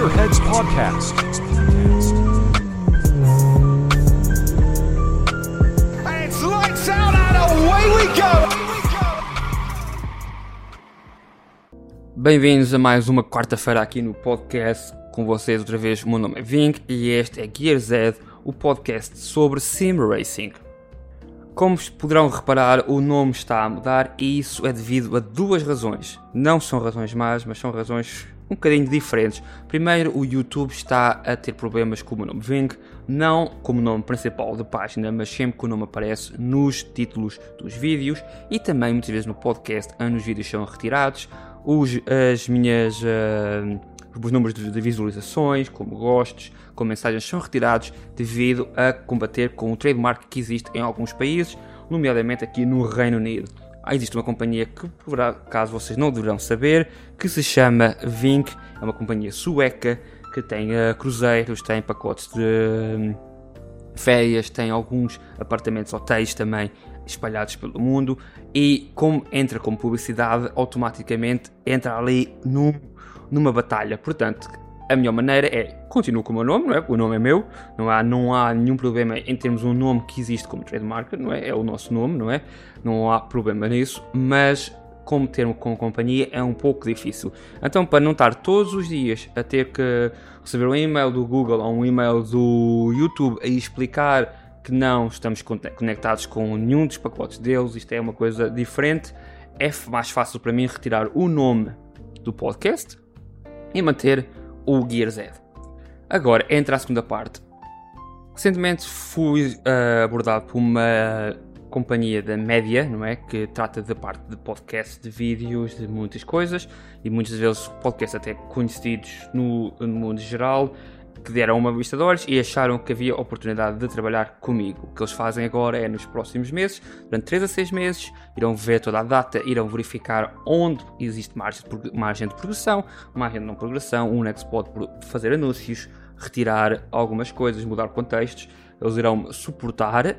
Gearheads Podcast. And it's lights out and away we go! Bem-vindos a mais uma quarta-feira aqui no podcast. Com vocês outra vez, o meu nome é Vink e este é Gear Z, o podcast sobre Sim Racing. Como poderão reparar, o nome está a mudar e isso é devido a duas razões. Não são razões más, mas são razões um bocadinho diferentes. Primeiro, o YouTube está a ter problemas com o meu nome Ving, não como nome principal da página, mas sempre que o nome aparece nos títulos dos vídeos e também muitas vezes no podcast, onde os vídeos são retirados, os, as minhas. Uh, os números de visualizações, como gostos, como mensagens são retirados devido a combater com o trademark que existe em alguns países, nomeadamente aqui no Reino Unido. Ah, existe uma companhia que, por acaso vocês não deverão saber, que se chama Vink, é uma companhia sueca que tem uh, cruzeiros, tem pacotes de um, férias, tem alguns apartamentos, hotéis também espalhados pelo mundo e como entra como publicidade, automaticamente entra ali num numa batalha. Portanto, a melhor maneira é continuo com o meu nome, não é? O nome é meu, não há, não há nenhum problema em termos um nome que existe como trademark, não é? É o nosso nome, não é? Não há problema nisso, mas como termo com companhia é um pouco difícil. Então, para não estar todos os dias a ter que receber um e-mail do Google ou um e-mail do YouTube a explicar que não estamos conectados com nenhum dos pacotes deles, isto é uma coisa diferente, é mais fácil para mim retirar o nome do podcast, e manter o Gear Z. Agora, entra a segunda parte. Recentemente fui uh, abordado por uma companhia da média, não é? Que trata da parte de podcast, de vídeos, de muitas coisas e muitas vezes podcasts até conhecidos no, no mundo geral que deram uma vista de olhos e acharam que havia oportunidade de trabalhar comigo. O que eles fazem agora é nos próximos meses, durante 3 a 6 meses, irão ver toda a data, irão verificar onde existe margem de, margem de progressão, margem de não progressão, onde é que se pode fazer anúncios, retirar algumas coisas, mudar contextos. Eles irão suportar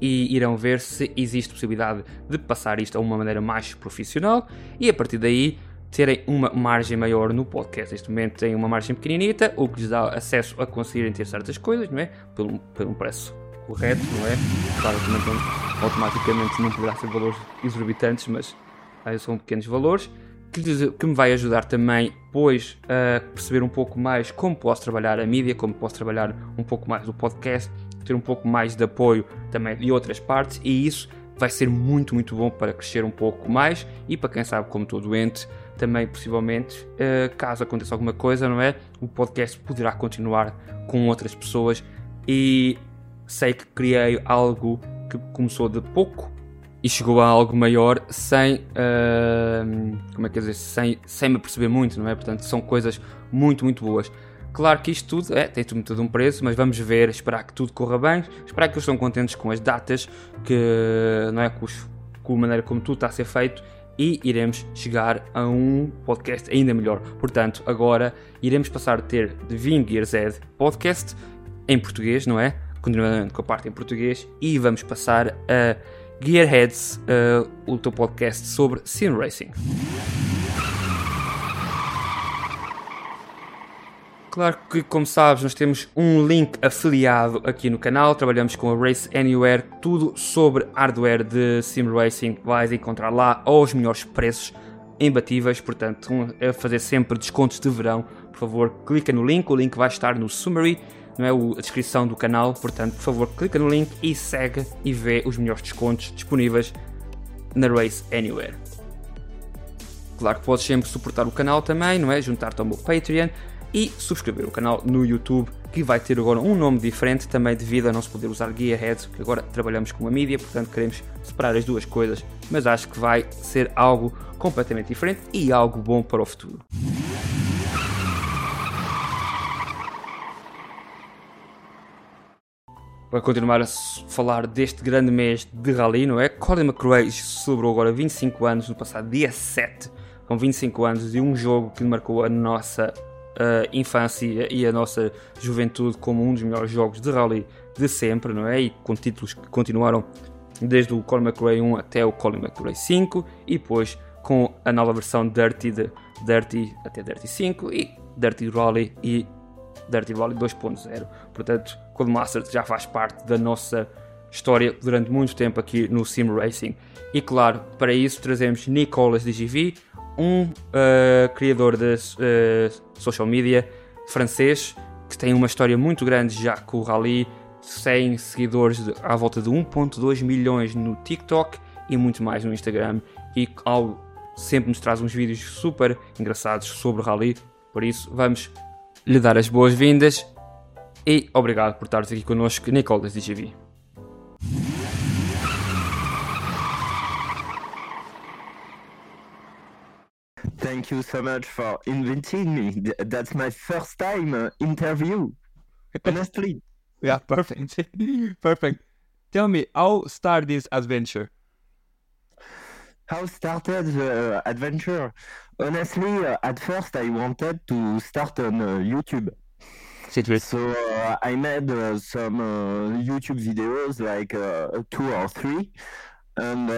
e irão ver se existe possibilidade de passar isto a uma maneira mais profissional e a partir daí terem uma margem maior no podcast. Neste momento têm uma margem pequenita, o que lhes dá acesso a conseguirem ter certas coisas, não é? Pelo, pelo preço correto, não é? Claro que não, automaticamente não poderá ser valores exorbitantes, mas aí são pequenos valores. Que, que me vai ajudar também, pois, a perceber um pouco mais como posso trabalhar a mídia, como posso trabalhar um pouco mais o podcast, ter um pouco mais de apoio também de outras partes, e isso vai ser muito, muito bom para crescer um pouco mais e para quem sabe, como estou doente, também possivelmente, uh, caso aconteça alguma coisa, não é? O podcast poderá continuar com outras pessoas e sei que criei algo que começou de pouco e chegou a algo maior sem, uh, como é que dizer, sem, sem me perceber muito, não é? Portanto, são coisas muito, muito boas. Claro que isto tudo é, tem tudo um preço, mas vamos ver, esperar que tudo corra bem, esperar que eles estão contentes com as datas, que não é com, os, com a maneira como tudo está a ser feito e iremos chegar a um podcast ainda melhor. Portanto, agora iremos passar a ter de Ving Gear Z podcast em português, não é? Continuando com a parte em português e vamos passar a Gearheads, uh, o teu podcast sobre sim racing. Claro que, como sabes, nós temos um link afiliado aqui no canal. Trabalhamos com a Race Anywhere, tudo sobre hardware de sim racing. Vais encontrar lá aos melhores preços imbatíveis. Portanto, a fazer sempre descontos de verão. Por favor, clica no link. O link vai estar no summary, não é? a descrição do canal. Portanto, por favor, clica no link e segue e vê os melhores descontos disponíveis na Race Anywhere. Claro que podes sempre suportar o canal também, não é? Juntar-te ao meu Patreon e subscrever o canal no YouTube, que vai ter agora um nome diferente, também devido a não se poder usar Gearheads, porque agora trabalhamos com a mídia, portanto queremos separar as duas coisas, mas acho que vai ser algo completamente diferente e algo bom para o futuro. Para continuar a falar deste grande mês de rally, não é? Colin McRae celebrou agora 25 anos no passado dia 7, com 25 anos de um jogo que marcou a nossa a infância e a nossa juventude como um dos melhores jogos de rally de sempre, não é? E com títulos que continuaram desde o Colin McRae 1 até o Colin McRae 5 e depois com a nova versão Dirty de Dirty até Dirty 5 e Dirty Rally e Dirty Rally 2.0. Portanto, Codemasters já faz parte da nossa história durante muito tempo aqui no Sim Racing. E claro, para isso trazemos Nicolas DGV, um uh, criador de uh, social media francês que tem uma história muito grande já com o Rally, 100 seguidores de, à volta de 1.2 milhões no TikTok e muito mais no Instagram e ao, sempre nos traz uns vídeos super engraçados sobre o Rally, por isso vamos lhe dar as boas-vindas e obrigado por estares aqui connosco, Nicole das DGV. Thank you so much for inviting me. That's my first time uh, interview. Honestly. yeah, perfect. perfect. Tell me, how start this adventure? How started the adventure? Honestly, uh, at first I wanted to start on uh, YouTube. So uh, I made uh, some uh, YouTube videos, like two or three, and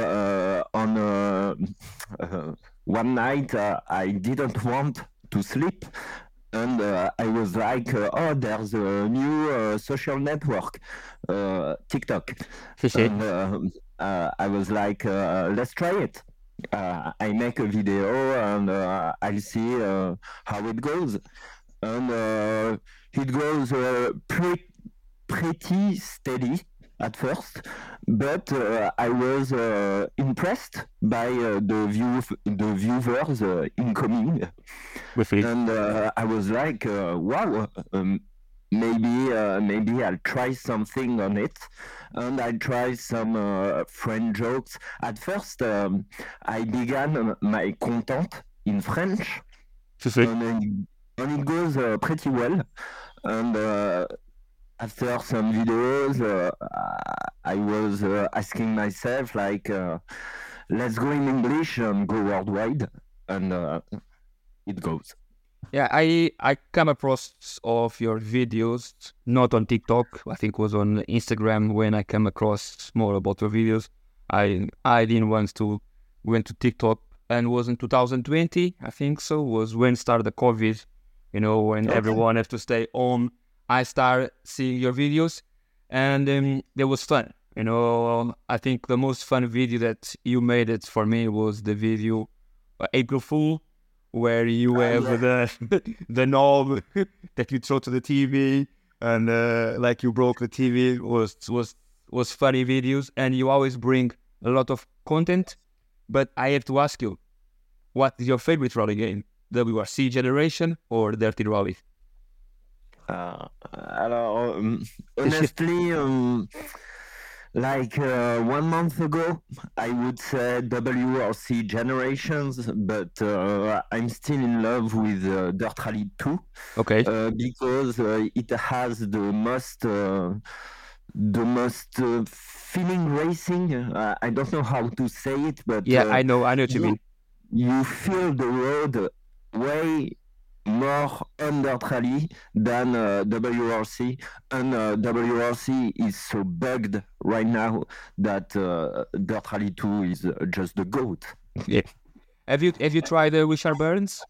on one night I didn't want to sleep, and uh, I was like, uh, "Oh, there's a new uh, social network, TikTok." and I was like, "Let's try it." I make a video and I'll see how it goes, and it goes pre- pretty steady at first, but uh, I was uh, impressed by uh, the view the viewers incoming, and I was like, wow. Um, maybe uh, maybe I'll try something on it. And I try some uh, friend jokes. At first um, I began my content in French. And, and, it goes uh, pretty well. And after some videos, uh, I was uh, asking myself, like, uh, let's go in English and go worldwide, and uh, it goes. Yeah, I I come across of your videos not on TikTok. I think was on Instagram when I came across more about your videos. I I didn't want to went to TikTok and was in 2020. I think so was when started the COVID. You know when okay. everyone has to stay home I started seeing your videos, and um, it was fun. You know, I think the most fun video that you made it for me was the video uh, April Fool, where you oh, have yeah. the the knob that you throw to the TV, and uh, like you broke the TV was was was funny videos, and you always bring a lot of content. But I have to ask you, what is your favorite rally game? WRC Generation or Dirty Rally? Uh, alors, um, honestly, um, like uh, one month ago, I would say WRC Generations, but uh, I'm still in love with uh, Dirt Rally 2. Okay. Uh, because uh, it has the most, uh, the most feeling racing. I don't know how to say it, but yeah, I know, I know what you, you mean. You feel the road way more under rally than uh, WRC, and uh, WRC is so bugged right now that uh, Dirt Rally 2 is uh, just the goat. Yeah. Have you have you tried uh, Richard Burns?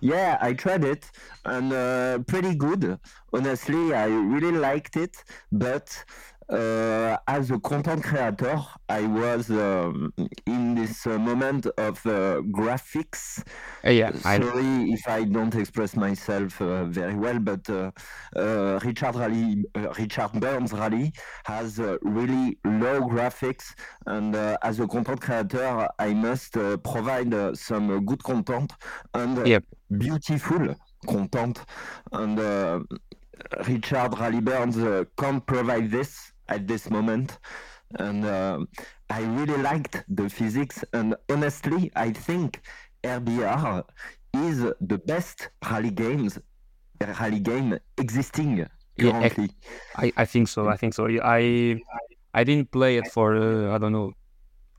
Yeah, I tried it and uh, pretty good. Honestly, I really liked it, but uh, as a content creator, I was um, in this uh, moment of uh, graphics. Uh, yeah, sorry if I don't express myself uh, very well, but uh, Richard Rally, Richard Burns Rally has really low graphics, and as a content creator, I must provide some good content and yep. beautiful content. And Richard Rally Burns can't provide this at this moment and uh, I really liked the physics. And honestly, I think RBR is the best rally games rally game existing currently. Yeah, I, I think so. I think so. I I didn't play it for uh, I don't know,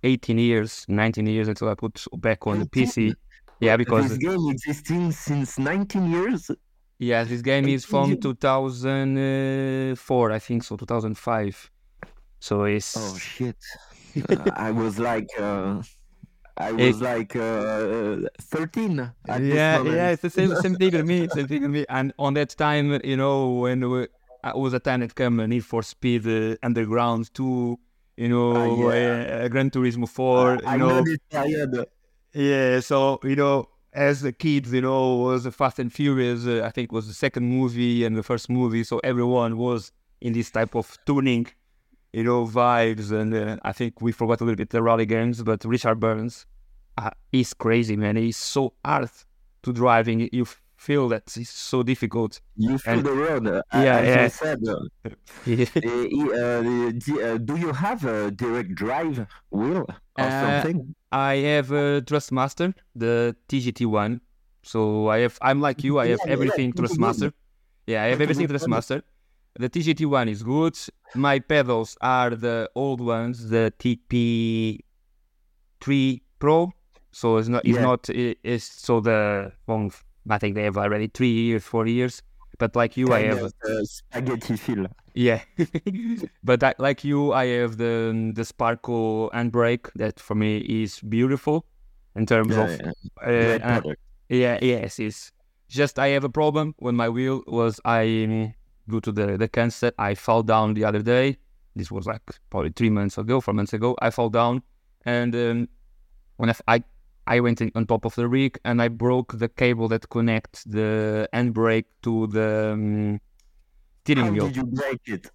18 years, 19 years until I put back on the PC. Yeah, because this game existing since 19 years. Yeah, this game is from 2004, I think so, 2005. So it's oh shit. uh, I was like, uh, I It- was like uh, 13 at yeah, moment. yeah, it's the same, same thing with me, same thing with me. And on that time, you know, when we, uh, was a time that came Need for Speed uh, Underground 2, you know, Ah, yeah. uh, Gran Turismo 4, I you know know, this period. yeah. So you know, as a kid, you know, was the Fast and Furious. Uh, I think was the second movie and the first movie, so everyone was in this type of tuning, you know, vibes. And uh, I think we forgot a little bit the rally games, but Richard Burns, uh, he's crazy, man. He's so hard to drive, and you feel that it's so difficult. You feel And- the road. uh, Yeah, as yeah. you said. uh, uh, uh, do you have a direct drive wheel or Uh, something? I have a Trustmaster, the TGT one. So I have, I'm like you, I have Yeah, yeah, everything pretty good. Trustmaster. Yeah, I have everything good Trustmaster. The TGT one is good. My pedals are the old ones, the TP3 Pro. So it's not, it's Yeah. not, it's so the one, I think they have already three years, four years. But like you, I have uh, spaghetti feel. yeah, but I, like you, I have the the Sparco handbrake that for me is beautiful in terms Yeah, of yeah. uh, uh, yeah, yes, it's just I have a problem when my wheel was I due to the the cancer I fell down the other day. This was like probably three months ago, four months ago. I fell down and um, when I, I I went on top of the rig and I broke the cable that connects the handbrake to the um, steering How wheel. did you break it?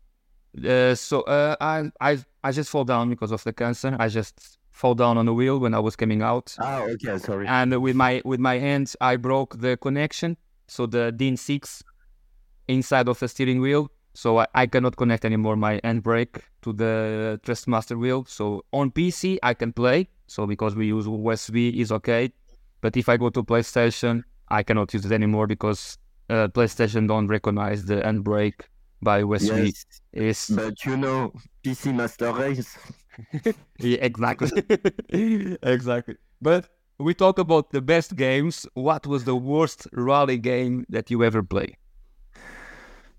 Uh, so uh, I I I just fall down because of the cancer. I just fall down on the wheel when I was coming out, Ah, okay, sorry. and with my with my hands I broke the connection. So the DIN six inside of the steering wheel. So I, I cannot connect anymore my handbrake to the Trustmaster wheel. So on PC I can play. So because we use USB is okay, but if I go to PlayStation I cannot use it anymore because uh, PlayStation don't recognize the handbrake by USB. yes, It's but you know, PC Master Race. Yeah, exactly. exactly. But we talk about the best games. What was the worst rally game that you ever played?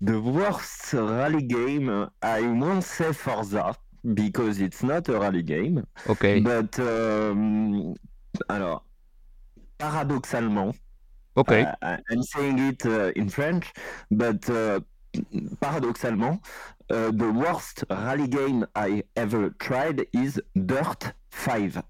The worst rally game, uh, I won't say Forza because it's not a rally game, Okay. but um, alors, paradoxalement, Okay. uh, I- I'm saying it uh, in French, but uh, paradoxalement, uh, the worst rally game I ever tried is Dirt 5.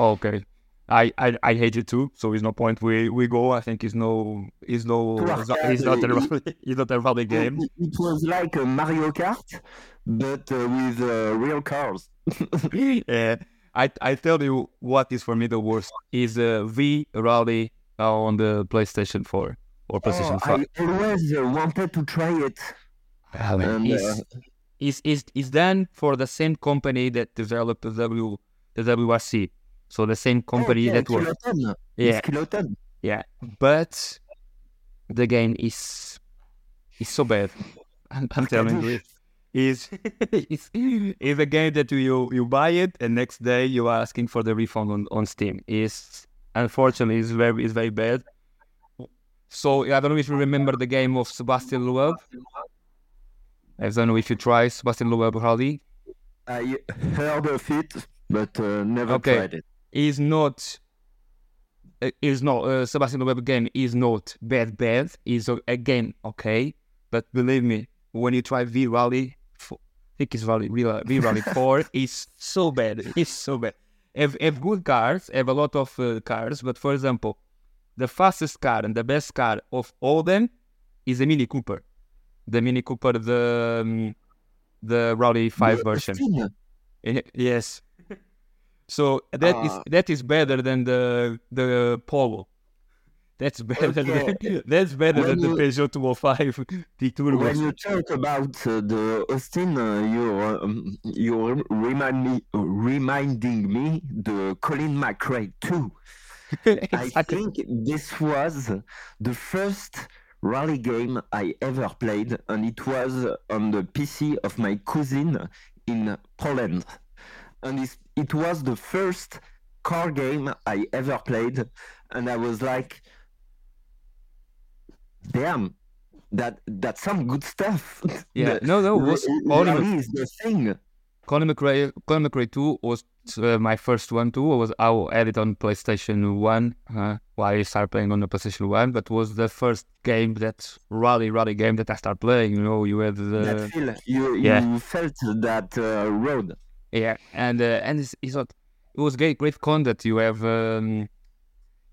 okay. I, I I hate it too. So it's no point we we go. I think it's no it's no it's not, a it's not a rally game. It, it was like a Mario Kart, but uh, with uh, real cars. yeah. I I tell you what is for me the worst is uh, V Rally on the PlayStation 4 or PlayStation Oh, 5. I always uh, wanted to try it. Ah, man, And, it's, uh, it's, it's, it's done for the same company that developed the W the WRC. So the same company Oh, yeah, that works. Yeah, Kylotonn. yeah. But the game is is so bad. I'm, I'm telling you, is is is a game that you you buy it and next day you are asking for the refund on, on Steam. Is unfortunately is very is very bad. So I don't know if you remember the game of Sebastian Loeb. I don't know if you try Sebastian Loeb Rally. I heard of it, but uh, never Okay. tried it. is not uh, is not uh, Sebastian Loeb game is not bad bad is a, a game okay but believe me when you try V Rally think it's Rally V Rally 4 is so bad it's so bad have, have good cars have a lot of uh, cars but for example the fastest car and the best car of all them is a Mini Cooper the Mini Cooper the um, the Rally 5 The version Yes. So that is Ah. that is better than the the Polo. That's better Okay. than that's better When than the you- Peugeot 205 T Turbo. When you talk about uh, the Austin, uh, you um, you rem- remind me reminding me the Colin McRae too. I think this was the first rally game I ever played, and it was on the PC of my cousin in Poland. And it, it was the first car game I ever played, and I was like, "Damn, that that's some good stuff." Yeah, The no, no, was is the thing. Colin McRae, Colin McRae 2 was uh, my first one too. I was I had it on PlayStation 1 uh, while I started playing on the PlayStation 1, but was the first game that rally rally game that I started playing. You know, you had the that feel, you, yeah. you felt that uh, road. yeah, and uh, and it's, it's not, it was great great content. You have um,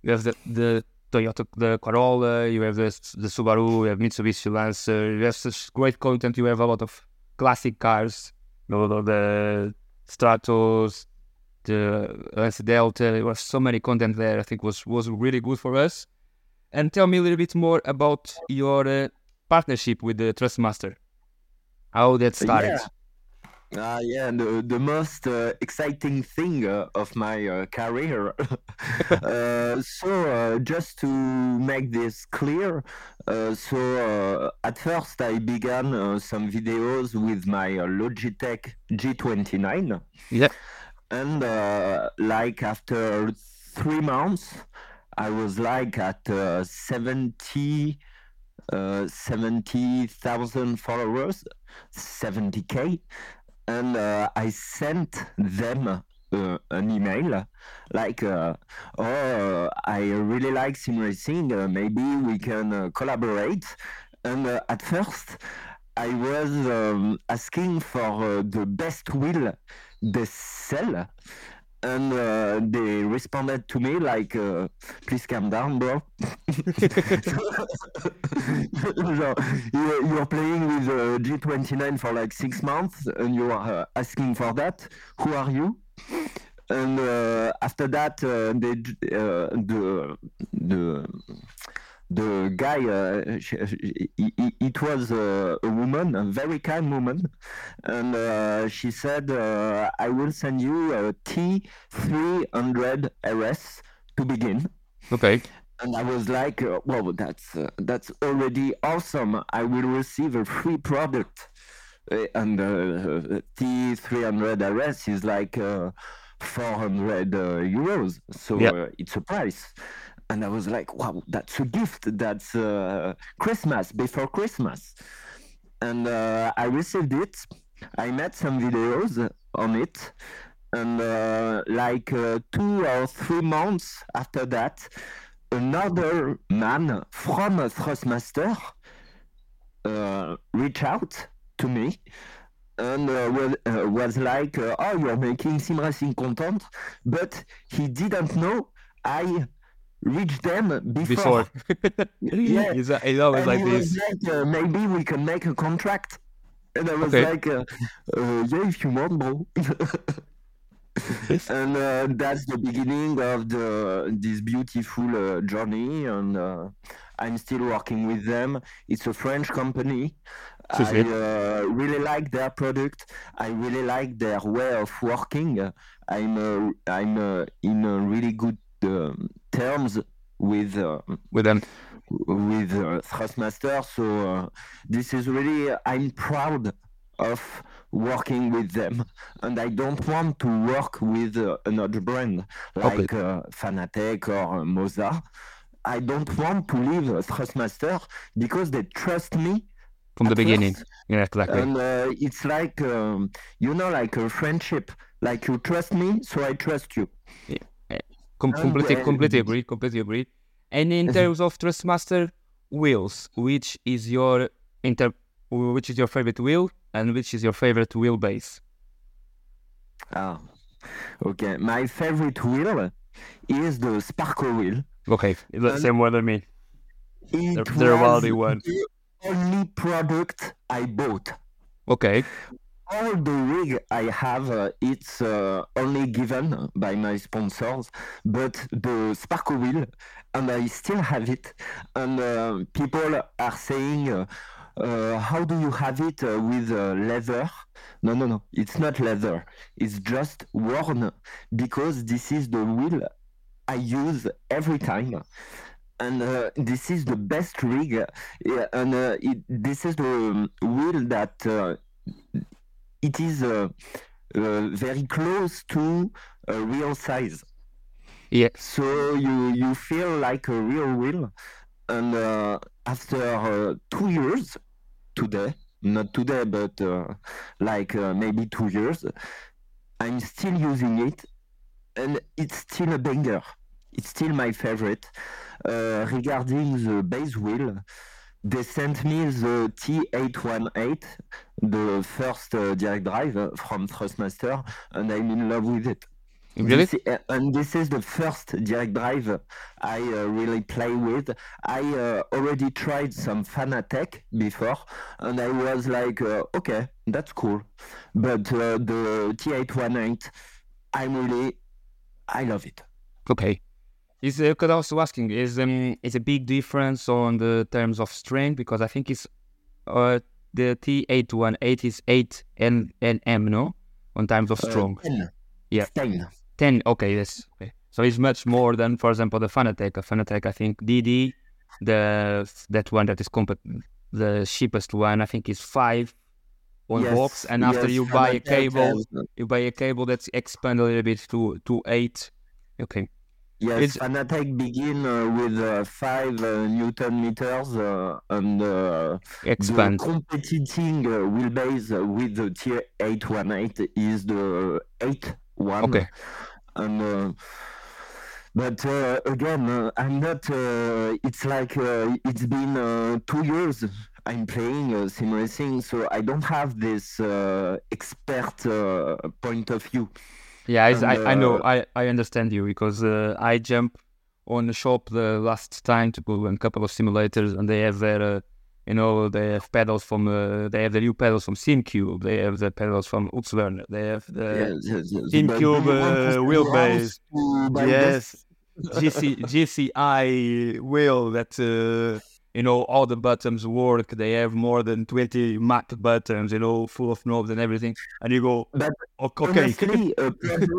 you have the the Toyota the Corolla, you have the the Subaru, you have Mitsubishi Lancer. You have such great content. You have a lot of classic cars, you know, the Stratos, the Lancia Delta. There was so many content there. I think was was really good for us. And tell me a little bit more about your uh, partnership with the Trustmaster. How that started. Yeah. Uh, yeah, the, the most uh, exciting thing uh, of my uh, career. uh, so, uh, just to make this clear, uh, so uh, at first I began uh, some videos with my uh, Logitech G29. Yeah. And uh, like after three months, I was like at uh, 70, uh, 70,000 followers, 70k. And uh, I sent them uh, an email like, uh, oh, I really like sim racing, uh, maybe we can uh, collaborate. And uh, at first, I was um, asking for the best wheel they sell. And uh, they responded to me like, uh, please calm down, bro. You- you're playing with G29 for like six months and you are uh, asking for that. Who are you? And uh, after that, uh, they, uh, the, the, the guy, uh, sh- sh- i- i- it was uh, a woman, a very kind woman, and uh, she said, uh, "I will send you a T300 RS to begin." Okay. And I was like, well that's uh, that's already awesome! I will receive a free product." Uh, and uh, T300 RS is like uh, 400 uh, euros, so Yeah. uh, it's a price. And I was like, "Wow, that's a gift! That's uh, Christmas before Christmas." And uh, I received it. I made some videos on it, and uh, like uh, two or three months after that, another man from Thrustmaster uh, reached out to me and uh, was, uh, was like, uh, "Oh, you're making sim racing content," but he didn't know I reached them before. Before. Yeah. It's, it's always And like this. like, uh, maybe we can make a contract. And I was Okay. like, uh, uh, yeah, if you want, bro. and uh, that's the beginning of the this beautiful uh, journey. And uh, I'm still working with them. It's a French company. I uh, really like their product. I really like their way of working. I'm uh, I'm uh, in a really good um, terms with uh, With them. with uh, Thrustmaster. So uh, this is really I'm proud of working with them, and I don't want to work with uh, another brand like uh, Fanatec or uh, Moza. I don't want to leave uh, Thrustmaster because they trust me From the beginning. first. Yeah, exactly. And uh, it's like um, you know, like a friendship. Like you trust me, so I trust you. Com- completely, uh, completely agree. Completely agree. And in terms of Trustmaster wheels, which is your inter, which is your favorite wheel, and which is your favorite wheelbase? Ah, okay. My favorite wheel is the Sparco wheel. Okay, the same one than me. It The- was one. the only product I bought. Okay, All the rig I have, uh, it's uh, only given by my sponsors, but the Sparco wheel, and I still have it. And uh, people are saying, uh, uh, "How do you have it uh, with leather?" No, no, no. It's not leather. It's just worn because this is the wheel I use every time and uh, this is the best rig yeah, and uh, it, this is the um, wheel that uh, it is uh, uh, very close to a real size yeah, so you you feel like a real wheel and uh, after uh, two years today not today, but uh, like uh, maybe two years. I'm still using it, and it's still a banger. It's still my favorite. Uh, regarding the base wheel, they sent me the T818, the first uh, direct drive uh, from Thrustmaster, and I'm in love with it. Really? This, uh, and this is the first direct drive I uh, really play with. I uh, already tried some Fanatec before, and I was like, uh, okay, that's cool. But uh, the T818, I'm really, I love it. Okay. Is uh, because I was asking, is um is a big difference on the terms of strength because I think it's uh the T eight one eight is eight N N M no on terms of strong. Uh, 10. Yeah. 10. 10 okay yes okay so it's much more than for example the fanatec a fanatec i think dd the that one that is comp- the cheapest one i think is five on Yes, box and after yes, you buy a cable you buy a cable that's expand a little bit to to eight okay Yes, It's- Fanatec begin uh, with uh, 5 uh, newton meters uh, and uh, expand The competing uh, wheelbase with the T818 is the 8 one. Okay. And uh, but uh, again, uh, I'm not. Uh, it's like uh, it's been uh, two years. I'm playing uh, sim racing, so I don't have this uh, expert uh, point of view. Yeah and, I, I know uh, i i understand you because uh, i jump on the shop the last time to go a couple of simulators and they have their uh, you know they have pedals from uh, they have the new pedals from Simucube they have the pedals from Uxlerner they have the Yes, yes, yes. Team But Cube, do you want to uh, wheelbase. hours to buy yes? GC, GCI wheel that uh, you know all the buttons work they have more than 20 Mac buttons you know full of knobs and everything and you go But "O- okay Honestly, a product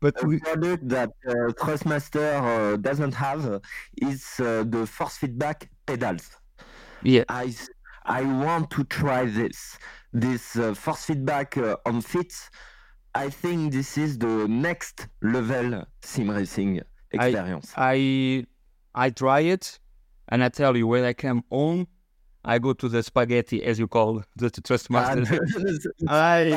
but A we, product that uh, Thrustmaster uh, doesn't have is uh, the force feedback pedals. yeah I, I want to try this. This uh, force feedback uh, on fits. I think this is the next level sim racing experience. I I try it and I tell you when I come home I go to the spaghetti as you call the, the trust master I,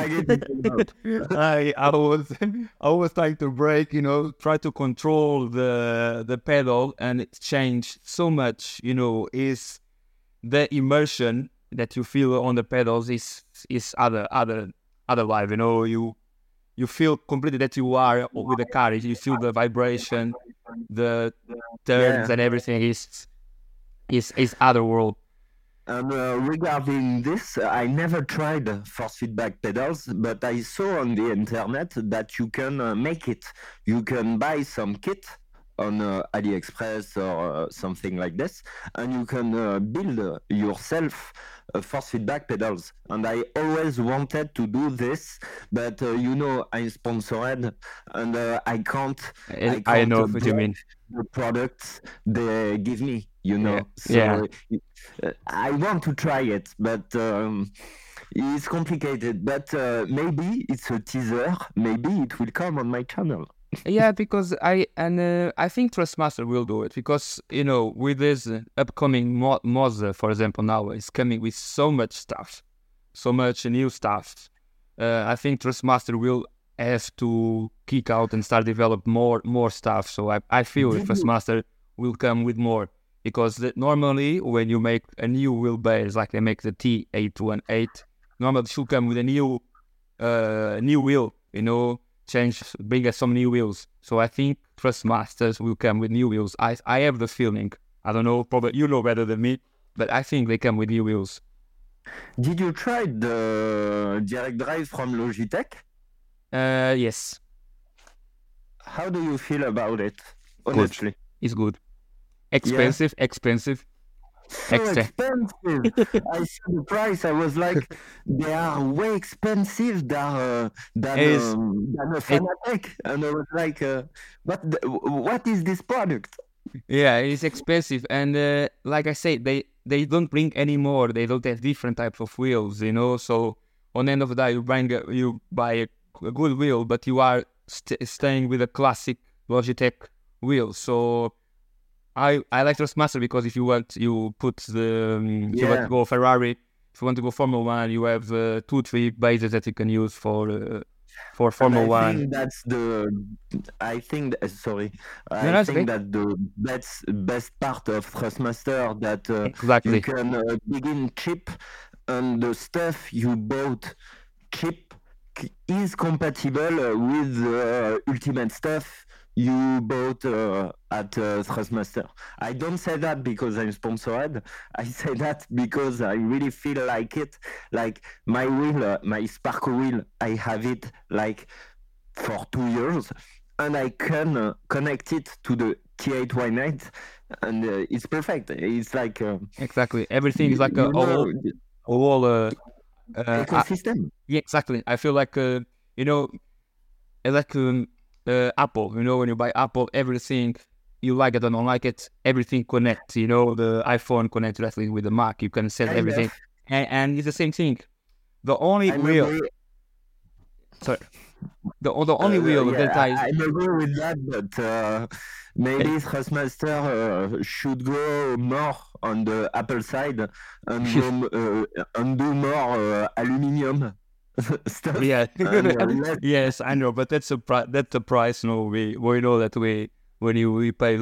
I I was I was trying to break, you know, try to control the the pedal, and it changed so much. You know, is the immersion that you feel on the pedals is is other other other life. You know, you you feel completely that you are with the car. You feel the vibration, the turns, Yeah. and everything is is is other world. And uh, regarding this, I never tried force feedback pedals, but I saw on the internet that you can uh, make it. You can buy some kit on uh, AliExpress or uh, something like this, and you can uh, build yourself uh, force feedback pedals. And I always wanted to do this, but uh, you know I'm sponsored, and uh, I can't. I, I can't, know uh, what you mean. the products they give me you know Yeah. so Yeah. uh, i want to try it but um, it's complicated. But uh, maybe it's a teaser. Maybe it will come on my channel. Yeah because i and uh, i think trustmaster will do it because you know with this upcoming Mo- moza for example now is coming with so much stuff so much new stuff. Uh, i think trustmaster will have to kick out and start develop more more stuff. So i, I feel Did trustmaster will come with more because the, normally when you make a new wheelbase like they make the t818 normally it should come with a new uh, new wheel you know change, bring us some new wheels. So I think Trustmasters will come with new wheels. I I have the feeling. I don't know, probably you know better than me, but I think they come with new wheels. did you try the direct drive from logitech Uh, yes, how do you feel about it honestly it's good. Expensive, expensive. so Extra. expensive. I saw the price. I was like, they are way expensive than uh, than, Is- um, than a Fanatec, and I was like, uh, what the, what is this product? Yeah, it's expensive, and uh, like I said, they they don't bring any more. They don't have different types of wheels, you know. So on the end of the day, you bring a, you buy a, a good wheel, but you are st- staying with a classic Logitech wheel. So I I like Trustmaster because if you want, you put the um, if you want to go Ferrari, if you want to go Formula One, you have uh, two, three bases that you can use for uh, for Formula I One. think that's the. I think that, sorry. I No, think okay. that the best best part of Thrustmaster that uh, Exactly. you can uh, begin cheap, and the stuff you bought cheap is compatible with uh, ultimate stuff you bought uh, at uh, Thrustmaster. I don't say that because I'm sponsored. I say that because I really feel like it. Like my wheel, uh, my Sparco wheel, I have it like for two years, and I can uh, connect it to the T818, and uh, it's perfect. It's like uh, Exactly. Everything is like a, you a know, whole, whole uh, uh, I- ecosystem. Yeah, exactly. I feel like uh, you know, like um, uh, Apple. You know, when you buy Apple, everything you like it or don't like it, everything connects. You know, the iPhone connects directly with the Mac. You can set everything, and, and it's the same thing. The only I real, sorry, the the only uh, real yeah, that I, I, I agree with that, but uh, maybe Thrustmaster uh, should go more on the Apple side and go, uh, and do more uh, aluminium stuff. yeah, yes, I know, but that's a pri- that's the price. No, we we know that we when you we pay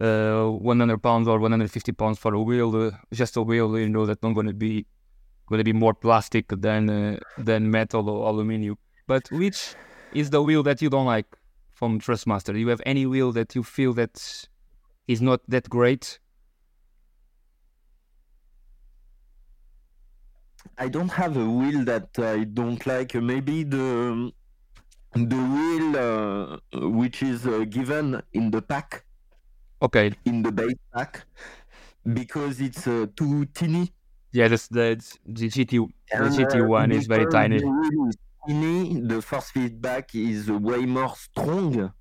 uh 100 pounds or 150 pounds for a wheel, uh, just a wheel, you know that's not going to be going to be more plastic than uh, than metal or aluminium. But which is the wheel that you don't like from Trustmaster? Do you have any wheel that you feel that is not that great? I don't have a wheel that I don't like. Maybe the the wheel uh, which is uh, given in the pack, Okay, in the base pack, because it's uh, too teeny. yeah, that's the the GT the And, GT uh, one is very tiny. The is the force feedback is way more strong,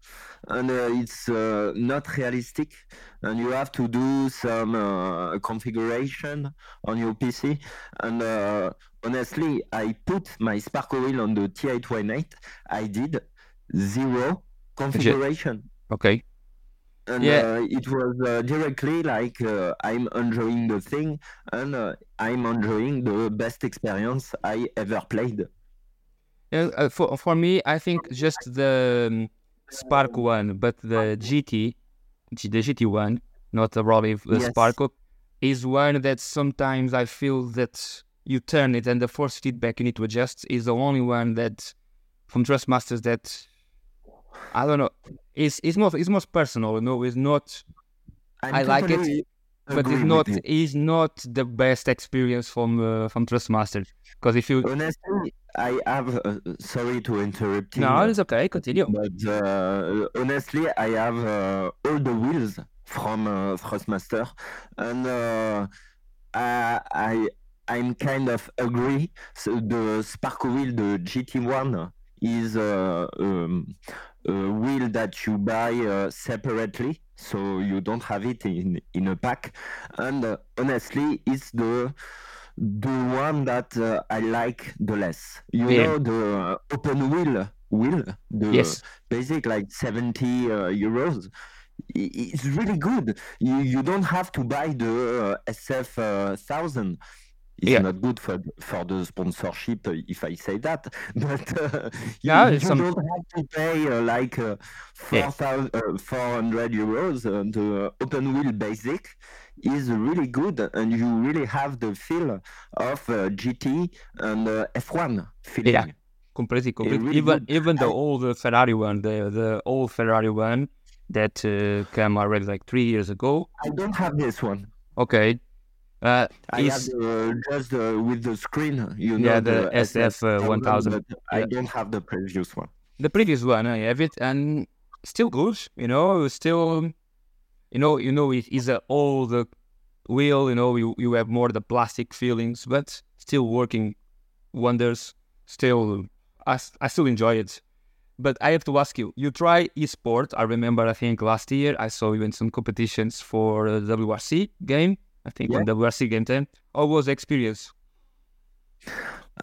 and uh, it's uh, not realistic. And you have to do some uh, configuration on your PC. And uh, honestly, I put my Sparco wheel on the T818. I did zero configuration. Okay. And Yeah. uh, it was uh, directly like uh, I'm enjoying the thing and uh, I'm enjoying the best experience I ever played. Yeah, uh, for for me, I think just the um, Spark one, but the GT, the GT one, not the Raleigh, the Yes. Sparco, is one that sometimes I feel that you turn it and the force feedback you need to adjust is the only one that from Trustmasters that I don't know. It's it's more it's more personal, you know. It's not, I'm I like it, but it's not is not the best experience from uh, from Trustmasters because if you Honestly, I have. Uh, sorry to interrupt you. no, it's okay. Continue. But uh, honestly, I have uh, all the wheels from uh, Thrustmaster, and uh, I, I I'm kind of agree. So the Spark wheel, the GT1, is uh, um, a wheel that you buy uh, separately, so you don't have it in in a pack. And uh, honestly, it's the the one that uh, I like the less. You Yeah. know the uh, open wheel wheel, the Yes. basic like 70 uh, euros. It's really good. You, you don't have to buy the uh, SF uh, thousand. It's Yeah. not good for for the sponsorship uh, if I say that, but uh, you, Yeah, you some- don't have to pay uh, like uh, Yeah. uh, 400 euros. Uh, the open wheel basic is really good, and you really have the feel of uh, GT and uh, F1 feeling. Yeah. completely, completely. really even good. even the old Ferrari one, the the old Ferrari one that uh, came already like three years ago. I don't have this one. Okay, uh, I is have the, just uh, with the screen, you know, Yeah, the SF, uh, 1000. but I don't have the previous one. the previous one. I have it and still good. You know, still, you know, you know, it is a old uh, wheel. You know, you you have more the plastic feelings, but still working wonders. Still, I, I still enjoy it. But I have to ask you, you try esport. I remember, I think last year I saw you in some competitions for WRC game. I think on WRC game 10. How was the experience?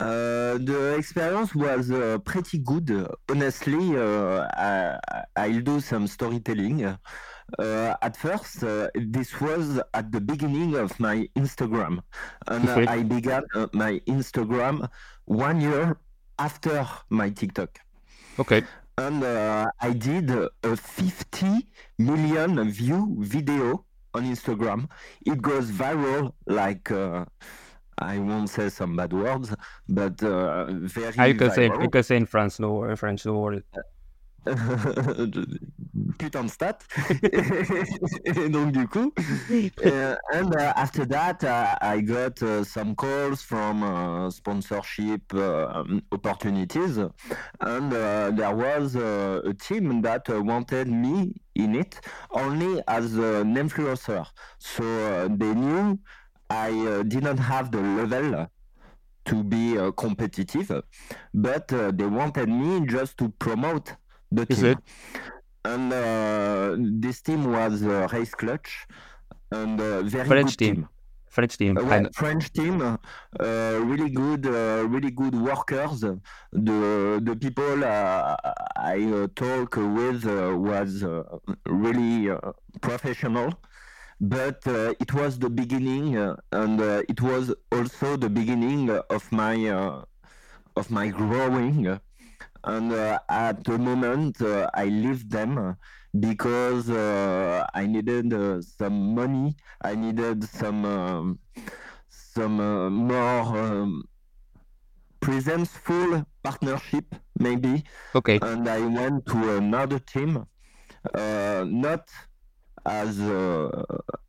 Uh, the experience was uh, pretty good. Honestly, uh, I, I'll do some storytelling. uh, at first, uh, this was at the beginning of my Instagram, and uh, Okay. I began uh, my Instagram one year after my TikTok. Okay. and uh, I did a 50 million view video on Instagram. It goes viral, like uh, I won't say some bad words, but uh, very Ah, you can say viral. you can say in France, no in French, no worry. Putain de stat. Et donc du coup, uh, and uh, after that, uh, I got uh, some calls from uh, sponsorship um, opportunities, and uh, there was a team that wanted me in it only as an influencer. So they knew I didn't have the level to be competitive, but they wanted me just to promote the Is team. it? And uh, this team was uh, Race Clutch, and uh, very French good team. French team. uh, well. French team, uh, really good, uh, really good workers. The the people uh, I uh, talk with uh, was uh, really uh, professional, but uh, it was the beginning, and uh, it was also the beginning of my uh, of my growing. And uh, at the moment, uh, I left them because uh, I needed uh, some money. I needed some um, some uh, more um, presence-full partnership, maybe. Okay. And I went to another team, uh, not as a,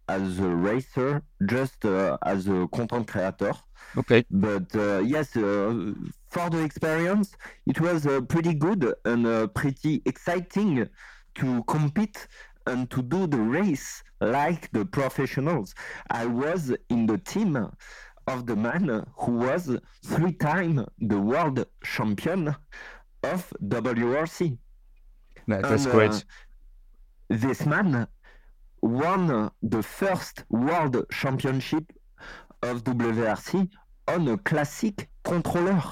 as a racer, just uh, as a content creator. Okay. But uh, yes, uh, for the experience, it was uh, pretty good and uh, pretty exciting to compete and to do the race like the professionals. I was in the team of the man who was three time the world champion of WRC. That- That's And, great. uh, this man won the first world championship of WRC on a classic controller,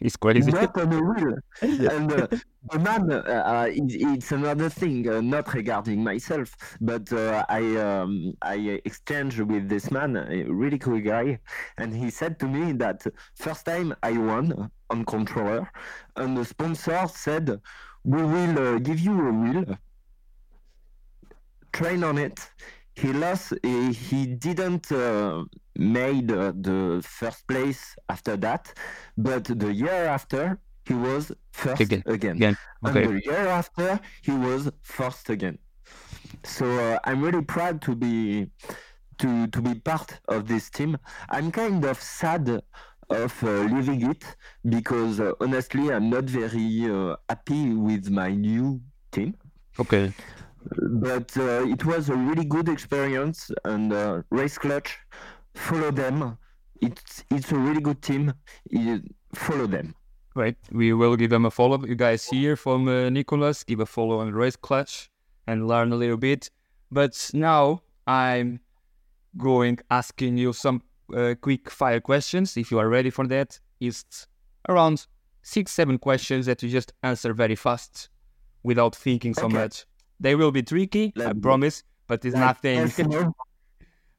It's crazy. not on a wheel. And uh, the man, uh, uh, it, it's another thing, uh, not regarding myself, but uh, I um, I exchanged with this man, a really cool guy, and he said to me that first time I won on controller, and the sponsor said, "We will uh, give you a wheel, train on it." He lost. He, he didn't uh, made uh, the first place after that, but the year after he was first Again, again. Again. Okay. And the year after, he was first again. So uh, I'm really proud to be to to be part of this team. I'm kind of sad of uh, leaving it because uh, honestly, I'm not very uh, happy with my new team. Okay. But uh, it was a really good experience, and uh, Race Clutch, follow them. It's it's a really good team. You follow them. Right. We will give them a follow. You guys hear from uh, Nicolas. Give a follow on Race Clutch and learn a little bit. But now I'm going asking you some uh, quick fire questions. If you are ready for that, it's around six, seven questions that you just answer very fast without thinking so Okay. much. They will be tricky, I promise, but it's nothing.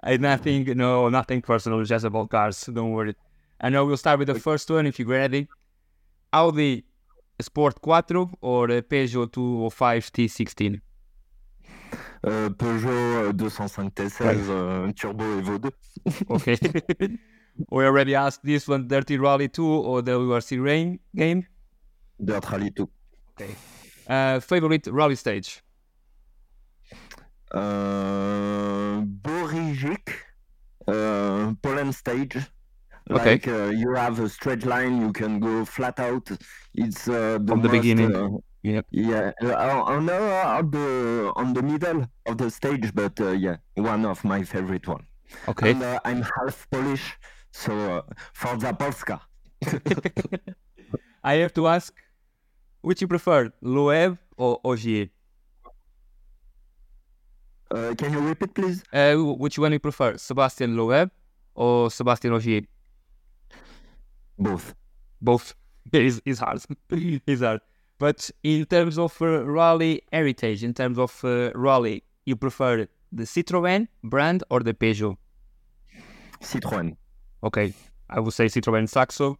It's nothing, no, nothing personal, just about cars. Don't worry. And now we'll start with the first one if you're ready. Audi Sport 4 or Peugeot 205 T16? Euh, Peugeot euh, 205 T16 euh, Turbo Evo 2. Okay. we already asked this one Dirty Rally 2 or the WRC Rain game. Dirt Rally 2. Okay. Uh, favorite rally stage? Uh, Borysik, uh, Poland stage. Okay. Like uh, you have a straight line, you can go flat out. It's uh, the From the most, beginning. uh, Yep. Yeah, uh, on the on the on the middle of the stage, but uh, yeah, one of my favorite one. Okay. And uh, I'm half Polish, so uh, Forza Polska. I have to ask, which you prefer, Loeb or Ogier? Uh, can you repeat, please? Uh, which one you prefer, Sebastian Loeb or Sebastian Ogier? Both. Both. It's, it's hard. it's hard. But in terms of uh, rally heritage, in terms of uh, rally, you prefer the Citroën brand or the Peugeot? Citroën. Okay, I would say Citroën Saxo.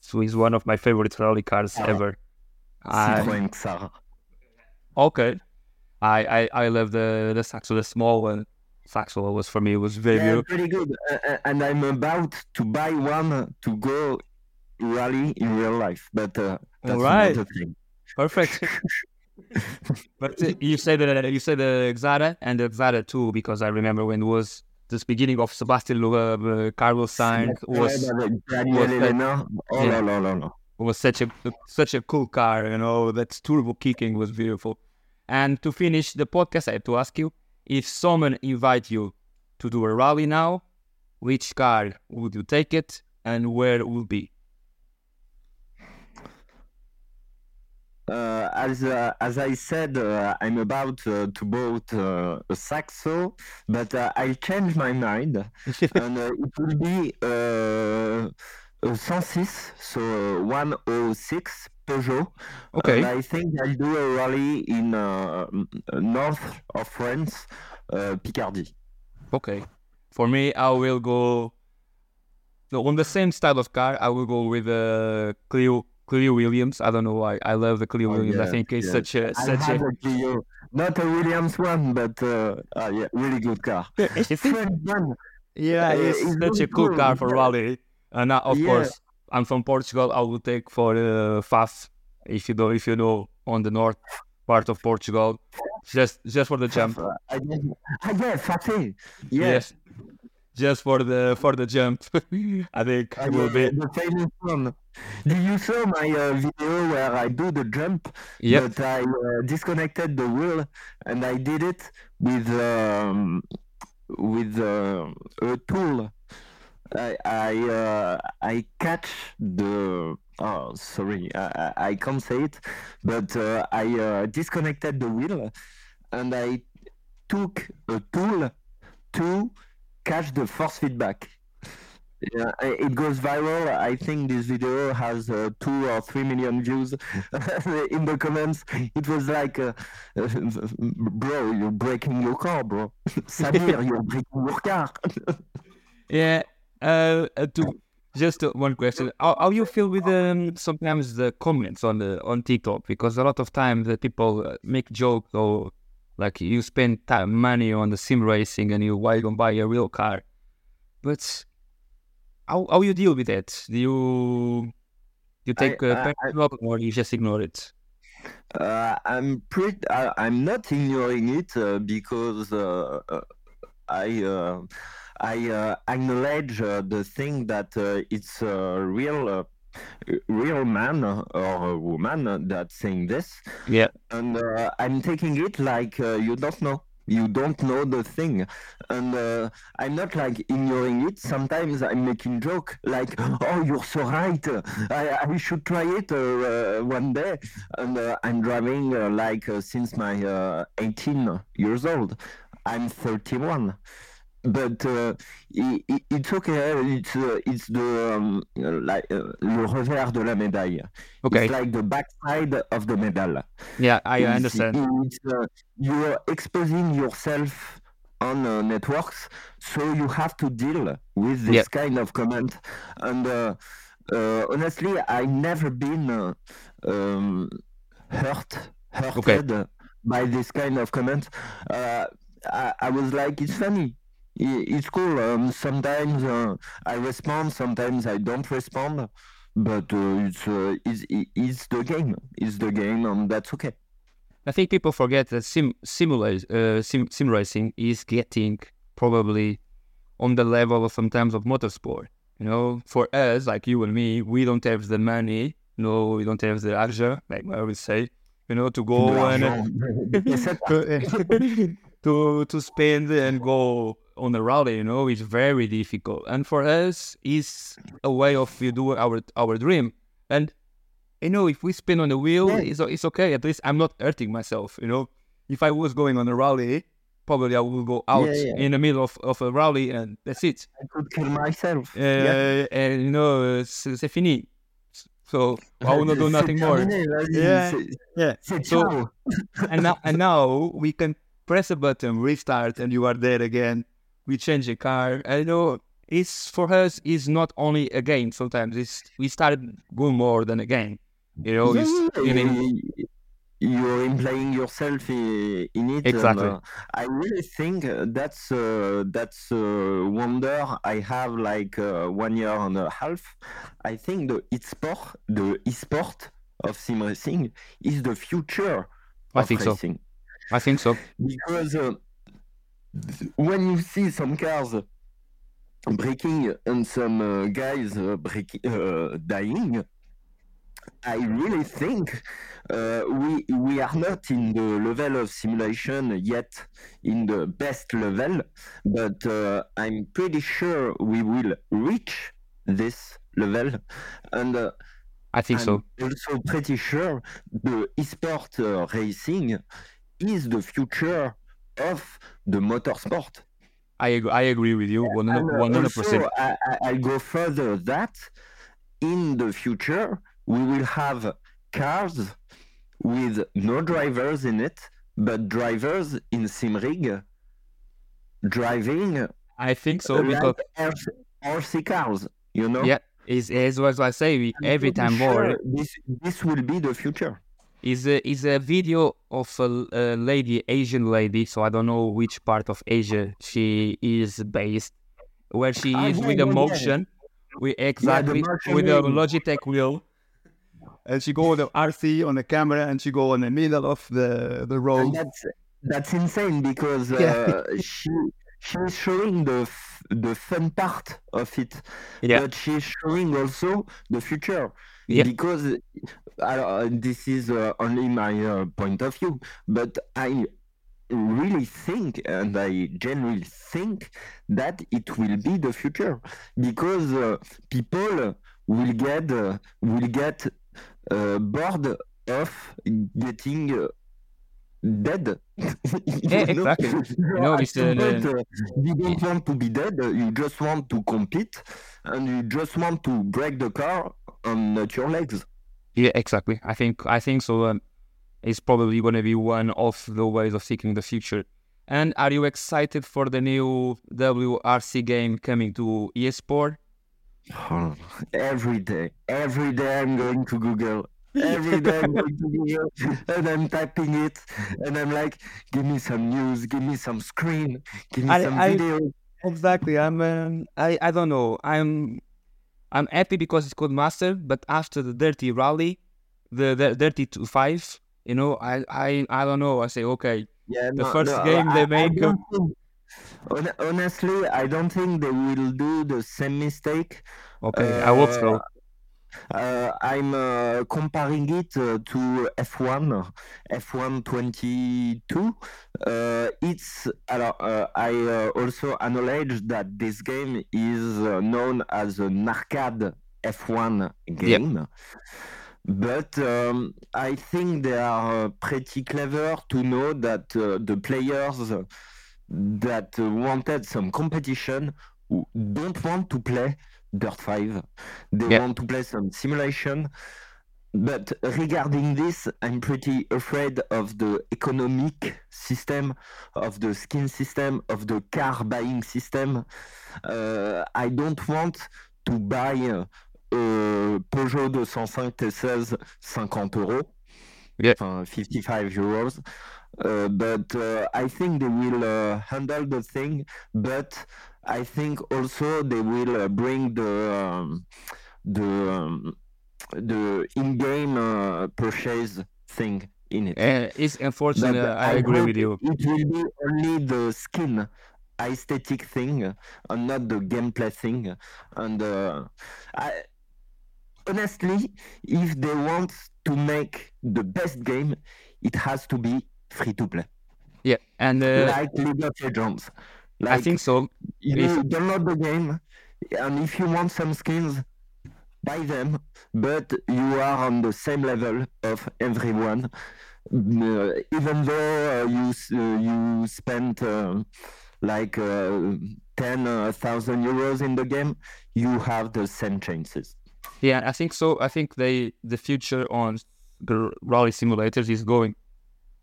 So it's one of my favorite rally cars ever. Citroën Xsara. okay, I, I I love the the Saxo, the small one. Saxo was for me was very Yeah, beautiful. pretty good. Uh, uh, and I'm about to buy one to go rally in real life, but uh, that's Alright. another thing. Perfect. but uh, you said the you said the Xsara and the Xsara too because I remember when it was this beginning of Sebastian Loeb, uh, Carlos Sainz was. Oh was such a such a cool car, you know, that turbo kicking was beautiful. And to finish the podcast, I have to ask you if someone invite you to do a rally now, which car would you take it and where it will be? Uh, as uh, as I said, uh, I'm about uh, to boat uh, a Saxo, but uh, I'll change my mind, and uh, it will be uh, a 106, so uh, 106 Peugeot. Okay. I think I'll do a rally in uh, north of France, uh, Picardy. Okay. For me, I will go so on the same style of car. I will go with the Clio Clio Williams. I don't know why. I love the Clio Oh, Williams. I think it's yeah. such a such a a Clio, not a Williams one, but uh, uh, yeah, really good car. French one. Yeah, Uh, it's it's such a cool cool, car for yeah. rally. And uh, of Yeah. course, I'm from Portugal. I will take for uh, Fafe, if you know, if you know, on the north part of Portugal, just just for the jump. I didn't- ah, yeah, Fafe. Yes, just for the for the jump. I think I will be. the famous one. Did you saw my uh, video where I do the jump? Yep. But I uh, disconnected the wheel and I did it with um, with uh, a tool. I I uh, I catch the oh sorry I, I can't say it, but uh, I uh, disconnected the wheel and I took a tool to catch the force feedback. Yeah, it goes viral. I think this video has uh, two or three million views. In the comments, it was like, uh, "Bro, you're breaking your car, bro. Samir, you're breaking your car." Yeah. Uh, uh, to just uh, one question: how, how you feel with um, sometimes the comments on the on TikTok? Because a lot of times the people uh, make jokes or like you spend time money on the sim racing and you why you don't buy a real car, but how how you deal with that? Do you you take I- I- personal or you just ignore it? Uh, I'm pretty. I, I'm not ignoring it uh, because uh, uh, I uh, I uh, acknowledge uh, the thing that uh, it's a real uh, real man or a woman that's saying this, Yeah. and uh, I'm taking it like uh, you don't know. You don't know the thing, and uh, I'm not like ignoring it. Sometimes I'm making joke like, "Oh, you're so right. I, I should try it uh, uh, one day." And uh, I'm driving uh, like uh, since my uh, 18 years old. I'm 31 but uh, i- i- it's okay. It's uh, it's the um, like uh, le revers de la médaille. Okay. It's like the backside of the medal. Yeah, I It's- understand. It's, uh, you're exposing yourself on uh, networks, so you have to deal with this Yeah. kind of comment. And uh, uh, honestly, I never been uh, um, hurt, hurted by this kind of comment. Uh, I, I was like, it's funny. It's cool. Um, sometimes uh, I respond, sometimes I don't respond, but uh, it's, uh, it's it's the game. It's the game, and that's okay. I think people forget that sim simulate uh, sim, sim racing is getting probably on the level of sometimes of motorsport. You know, for us, like you and me, we don't have the money. No, we don't have the argent, like I would say. You know, to go and. to to spend and go on a rally. You know, it's very difficult. And for us, it's a way of you do our our dream. And you know, if we spin on the wheel, Yeah. it's, it's okay. At least I'm not hurting myself, you know. If I was going on a rally, probably I will go out Yeah, yeah. in the middle of, of a rally and that's it. I could kill myself. Uh, yeah. And, you know, c'est fini. So I will not do nothing more. Yeah, yeah. So- and now and now we can press a button, restart, and you are there again. We change the car. I know it's for us. It's not only a game. Sometimes it's we started going more than a game. You know, yeah, mean you're implying yourself in, in it. Exactly. And, uh, I really think uh, that's uh, that's a wonder I have like uh, one year and a half. I think the e-sport, the e-sport of sim racing is the future I of think so. I think so. because uh, when you see some cars breaking and some uh, guys uh, breaking, uh, dying, I really think uh, we we are not in the level of simulation yet, in the best level, but uh, I'm pretty sure we will reach this level, and. Uh, I think so. I'm also pretty sure the esport racing is the future of the motorsport. I agree, I agree with you one And, uh, hundred percent. I, I- go further that in the future we will have cars with no drivers in it, but drivers in SimRig driving I think so because RC, cars. You know. yeah, is as what I say. We, every time more. This this will be the future. Is a is a video of a, a lady, Asian lady. So I don't know which part of Asia she is based, where she is yeah, with yeah, a motion, with exactly motion with a wheel. Logitech wheel, and she go on the RC on the camera and she go in the middle of the the And road. that's that's insane because uh, Yeah. she she's showing the f- the fun part of it, Yeah. but she's showing also the future. Yeah. Because uh, this is uh, only my uh, point of view, but I really think and I generally think that it will be the future because uh, people will get uh, will get uh, bored of getting dead. Yeah, exactly. You know, at it's, some uh, uh, you don't want to be dead. uh, You just want to compete, and you just want to break the car on not your legs. Yeah, exactly. I think I think so. Um, it's probably going to be one of the ways of seeking the future. And are you excited for the new WRC game coming to eSport? Oh, every day, every day I'm going to Google. Every day I'm going to and I'm typing it and I'm like, give me some news, give me some screen, give me I- some I- video. Exactly. I'm. Um, I. I don't know. I'm. I'm happy because it's Codemaster, but after the Dirty Rally, the, the Dirty Two Five, you know, I. I. I don't know. I say okay. Yeah, The first game I- they make, don't think- Hon- honestly, I don't think they will do the same mistake. Okay. I hope so. Uh, I'm uh, comparing it uh, to F1, F1 22. Uh, it's I also acknowledge that this game is known as an arcade F1 game. But um, I think they are pretty clever to know that uh, the players that wanted some competition don't want to play Dirt 5. They Yeah. want to play some simulation. But regarding this, I'm pretty afraid of the economic system, of the skin system, of the car buying system. Uh, I don't want to buy a Peugeot 205 T16 50 euros. Yeah. Enfin, 55 euros. Uh, but uh, I think they will uh, handle the thing, but I think also they will uh, bring the um, the um, the in-game uh, purchase thing in it. Uh, it's unfortunate. But I agree with you. It will be only the skin aesthetic thing and not the gameplay thing. And uh, I, honestly, if they want to make the best game, it has to be free to play, Yeah, and uh, like League of Legends. I think so. you if- download the game, and if you want some skins, buy them. But you are on the same level of everyone, uh, even though uh, you uh, you spent uh, like uh, ten thousand euros in the game, you have the same chances. Yeah, I think so. I think they the future on the rally simulators is going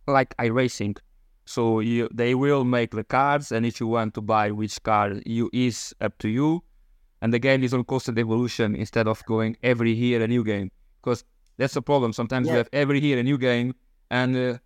like iRacing. So you they will make the cars, and if you want to buy which car you is up to you. And the game is on constant evolution instead of going every year a new game. Because that's the problem. Sometimes you have every year a new game, and uh,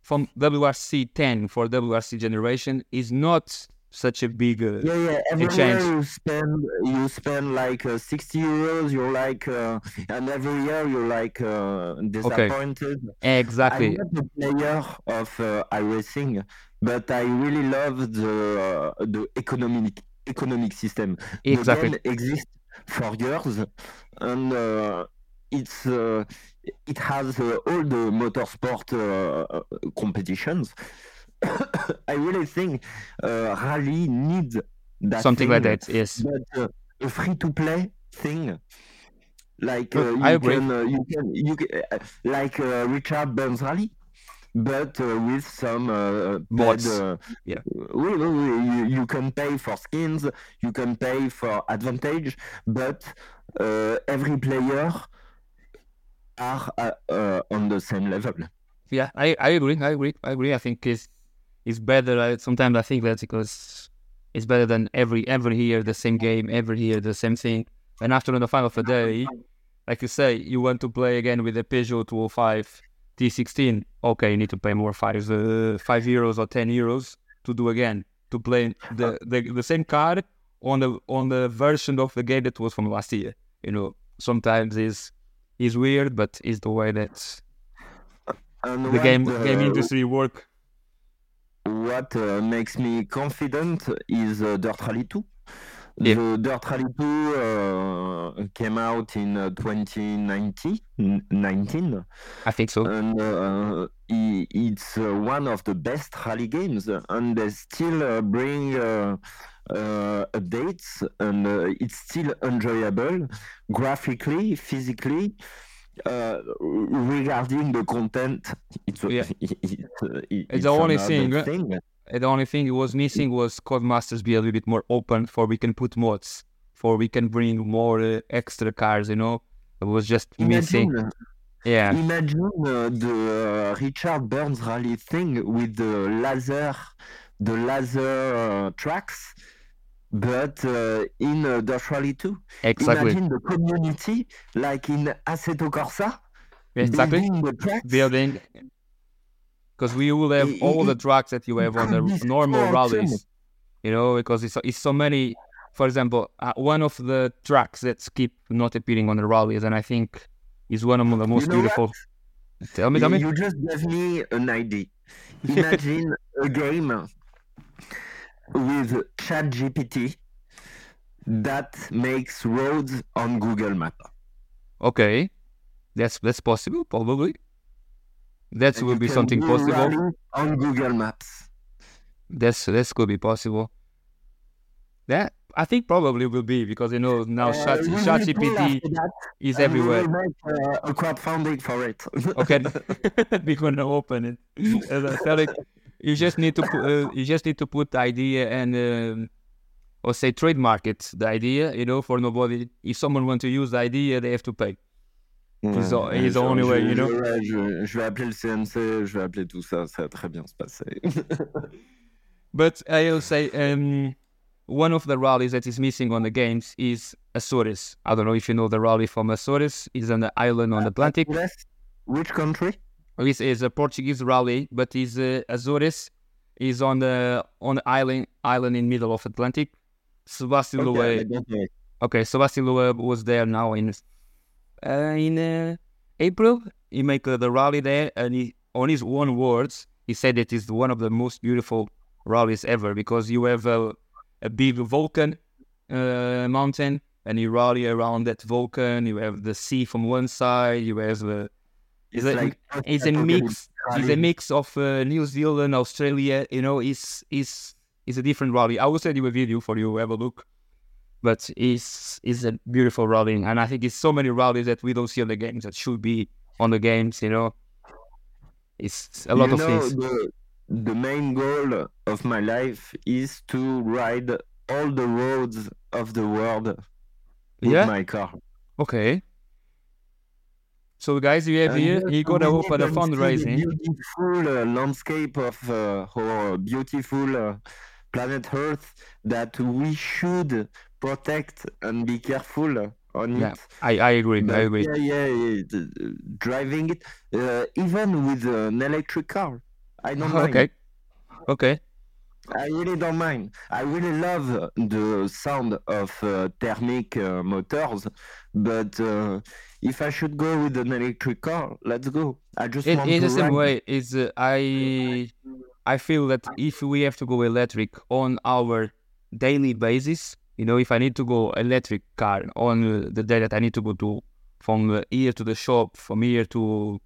from WRC 10 for WRC generation is not such a big. Uh, Yeah, yeah. Every change. year you spend you spend like uh, sixty euros. You're like, uh, and every year you're like uh, disappointed. Exactly. I'm not a player of uh, iRacing, but I really love the uh, the economic economic system. Exactly. The game exists for years, and uh, it's it has all the motorsport competitions. I really think uh, rally needs that Something like that. Yes. but uh, a free to play thing like uh, you I agree. can uh, you can you can, uh, like uh, Richard Burns Rally but uh, with some uh, Mods. uh, Yeah. oui, oui, oui, you, you can pay for skins you can pay for advantage but uh, every player are uh, uh, on the same level Yeah, I, I agree. I agree. I agree. I think it's it's better. I, sometimes I think that because it's better than every every year the same game, every year the same thing. And after the final of the day, like you say, you want to play again with the Peugeot 205 T16. Okay, you need to pay more five uh, five euros or ten euros to do again to play the, the the same card on the on the version of the game that was from last year. You know, sometimes is is weird, but it's the way that and the game uh, game industry work. What uh, makes me confident is uh, Dirt Rally 2. Yeah. The Dirt Rally 2 uh, came out in uh, 2019, 19, I think so. and uh, it's uh, one of the best rally games, and they still uh, bring uh, uh, updates, and uh, it's still enjoyable graphically, physically. Uh, regarding the content, it's, Yeah. it's, uh, it- It's the only thing, uh, thing. The only thing it was missing was Codemasters be a little bit more open for we can put mods, for we can bring more uh, extra cars. You know, it was just missing. Yeah, imagine uh, the uh, Richard Burns rally thing with the laser, the laser uh, tracks, but uh, in uh, Dirt Rally 2. exactly, Imagine the community like in Assetto Corsa, exactly. building the tracks. Building, because we will have It- all the tracks that you have on the could be so normal rallies. You know, because it's it's so many. For example, uh, one of the tracks that keep not appearing on the rallies, and I think is one of the most know what? beautiful. Tell me, tell me. You just gave me an idea. Imagine a game with ChatGPT that makes roads on Google Map. Okay, that's that's possible, probably. That And will be something possible. on Google Maps. That's that could be possible. That I think probably will be because you know now Uh, Chat we will pull ChatGPT is and we everywhere. will make uh, a crowdfunding for it. Okay, we're gonna open it. As I said, like, you just need to put, uh, you just need to put the idea and um, or say trademark it. The idea, you know, for nobody. If someone want to use the idea, they have to pay. He's the- Ouais, he's the only je- way, you know? je- ouais, je, je vais appeler le CNC, je vais appeler tout ça, ça va très bien se passer. But I'll say um, one of the rallies that is missing on the games is Azores. I don't know if you know the rally from Azores. It's on the island on the Atlantic. Yes. Which country? This is a Portuguese rally, but is uh, Azores is on the on the island island in middle of Atlantic. Sebastian Okay, Loeb. Okay, Sebastian Loeb was there now in uh, in uh, April. He make uh, the rally there, and he, on his own words, he said it is one of the most beautiful rallies ever because you have a, a big volcan uh, mountain, and you rally around that volcan. You have the sea from one side. You have the It's a- like it's a mix. It's a mix of uh, New Zealand, Australia. You know, it's it's it's a different rally. I will send you a video for you to have a look. But it's it's a beautiful rally, and I think it's so many rallies that we don't see on the games that should be on the games. You know, it's a lot you of know, things. The, the main goal of my life is to ride all the roads of the world with Yeah? my car. Okay. So guys, you have And here, he gonna we a can see the fundraising. Beautiful uh, landscape of uh, our beautiful uh, planet Earth that we should protect and be careful on Yeah, it. I, I agree. I agree. yeah, yeah, yeah, driving it, uh, even with an electric car, I don't mind. Okay. Okay. I really don't mind. I really love the sound of uh, thermic uh, motors, but uh, if I should go with an electric car, let's go. I just In, want in to the same ride. way, is uh, I I feel that if we have to go electric on our daily basis, you know, if I need to go electric car on the day that I need to go to from here to the shop, from here to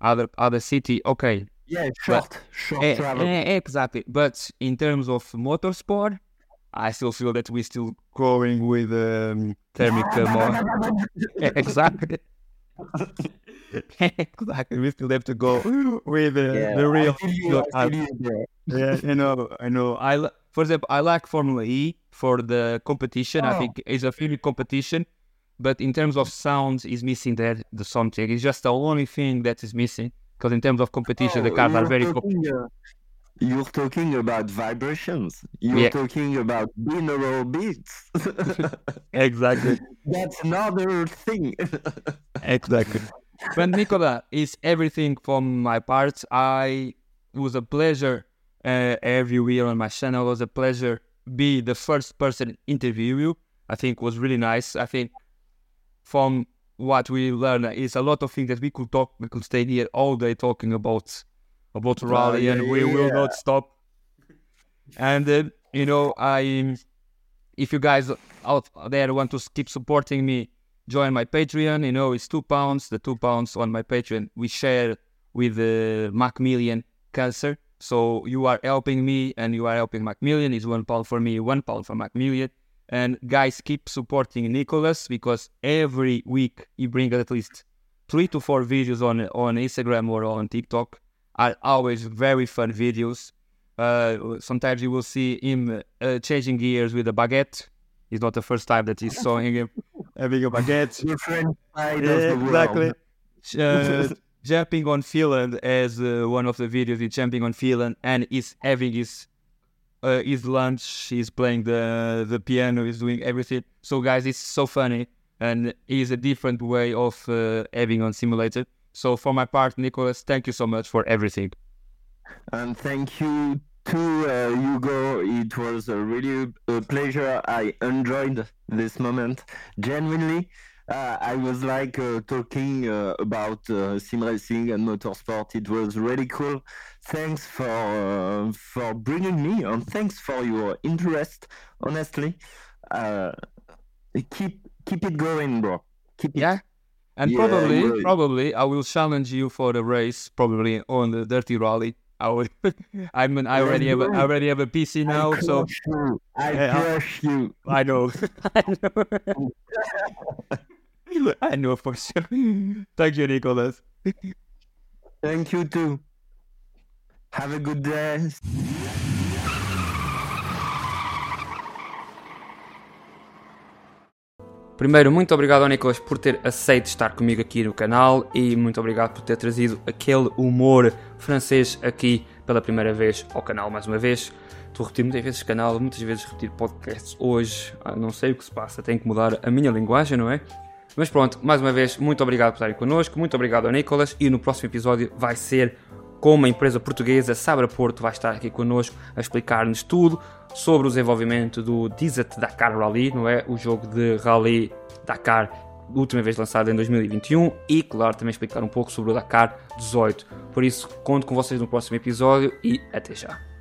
other other city, okay, Yeah, short, short Eh, travel. eh, exactly. But in terms of motorsport, I still feel that we're still growing with um, thermic uh, mo- Eh, exactly. exactly. We still have to go with uh, Yeah, the real. I you, I you, yeah, I know. I know. I for example, I like Formula E for the competition. I Oh. think it's a favorite competition. But in terms of sounds, is missing that the soundtrack. It's just the only thing that is missing. Because in terms of competition, the Oh, cars are very. You're talking about vibrations. You're Yeah. talking about binaural beats. exactly. That's another thing. Exactly. But Nicola, is everything from my part. I it was a pleasure uh, you here on my channel. It was a pleasure be the first person interview you. I think was really nice. I think from what we learned is a lot of things that we could talk. We could stay here all day talking about about rally, and we will not stop. And uh, you know, I if you guys out there want to keep supporting me, join my Patreon. You know, it's two pounds. The two pounds on my Patreon we share with uh, Macmillan Cancer. So you are helping me, and you are helping Macmillan. It's one pound for me, one pound for Macmillan. And guys, keep supporting Nicolas because every week he brings at least three to four videos on on Instagram or on TikTok. Are always very fun videos. Uh, sometimes you will see him uh, changing gears with a baguette. It's not the first time that he's showing him having a baguette. the French side Yeah, of exactly. Uh, jumping on Finland as uh, one of the videos. He's jumping on Finland and he's having his uh, his lunch. He's playing the the piano. He's doing everything. So guys, it's so funny and it's a different way of uh, having on simulated. So for my part, Nicolas, thank you so much for everything. And thank you to uh, Hugo. It was a really a pleasure. I enjoyed this moment genuinely. Uh, I was like uh, talking uh, about uh, sim racing and motorsport. It was really cool. Thanks for uh, for bringing me, and thanks for your interest. Honestly, uh, keep keep it going, bro. Keep it. Yeah. And Yeah, probably, yeah. probably, I will challenge you for the race, probably on the Dirty Rally. I will. I mean, I already have, a, I already have a PC now, I so crush you. I Yeah, crush you. I know. I know. I know for sure. Thank you, Nicolas. Thank you too. Have a good day. Primeiro, muito obrigado ao Nicolas por ter aceito estar comigo aqui no canal e muito obrigado por ter trazido aquele humor francês aqui pela primeira vez ao canal mais uma vez. Estou a repetir muitas vezes canal, muitas vezes repetir podcasts hoje. Ah, não sei o que se passa, tenho que mudar a minha linguagem, não é? Mas pronto, mais uma vez, muito obrigado por estarem connosco, muito obrigado ao Nicolas e no próximo episódio vai ser com uma empresa portuguesa, Sabra Porto, vai estar aqui connosco a explicar-nos tudo sobre o desenvolvimento do Dizet Dakar Rally, não é? O jogo de Rally Dakar, última vez lançado em 2021 e, claro, também explicar um pouco sobre o Dakar 18. Por isso, conto com vocês no próximo episódio e até já.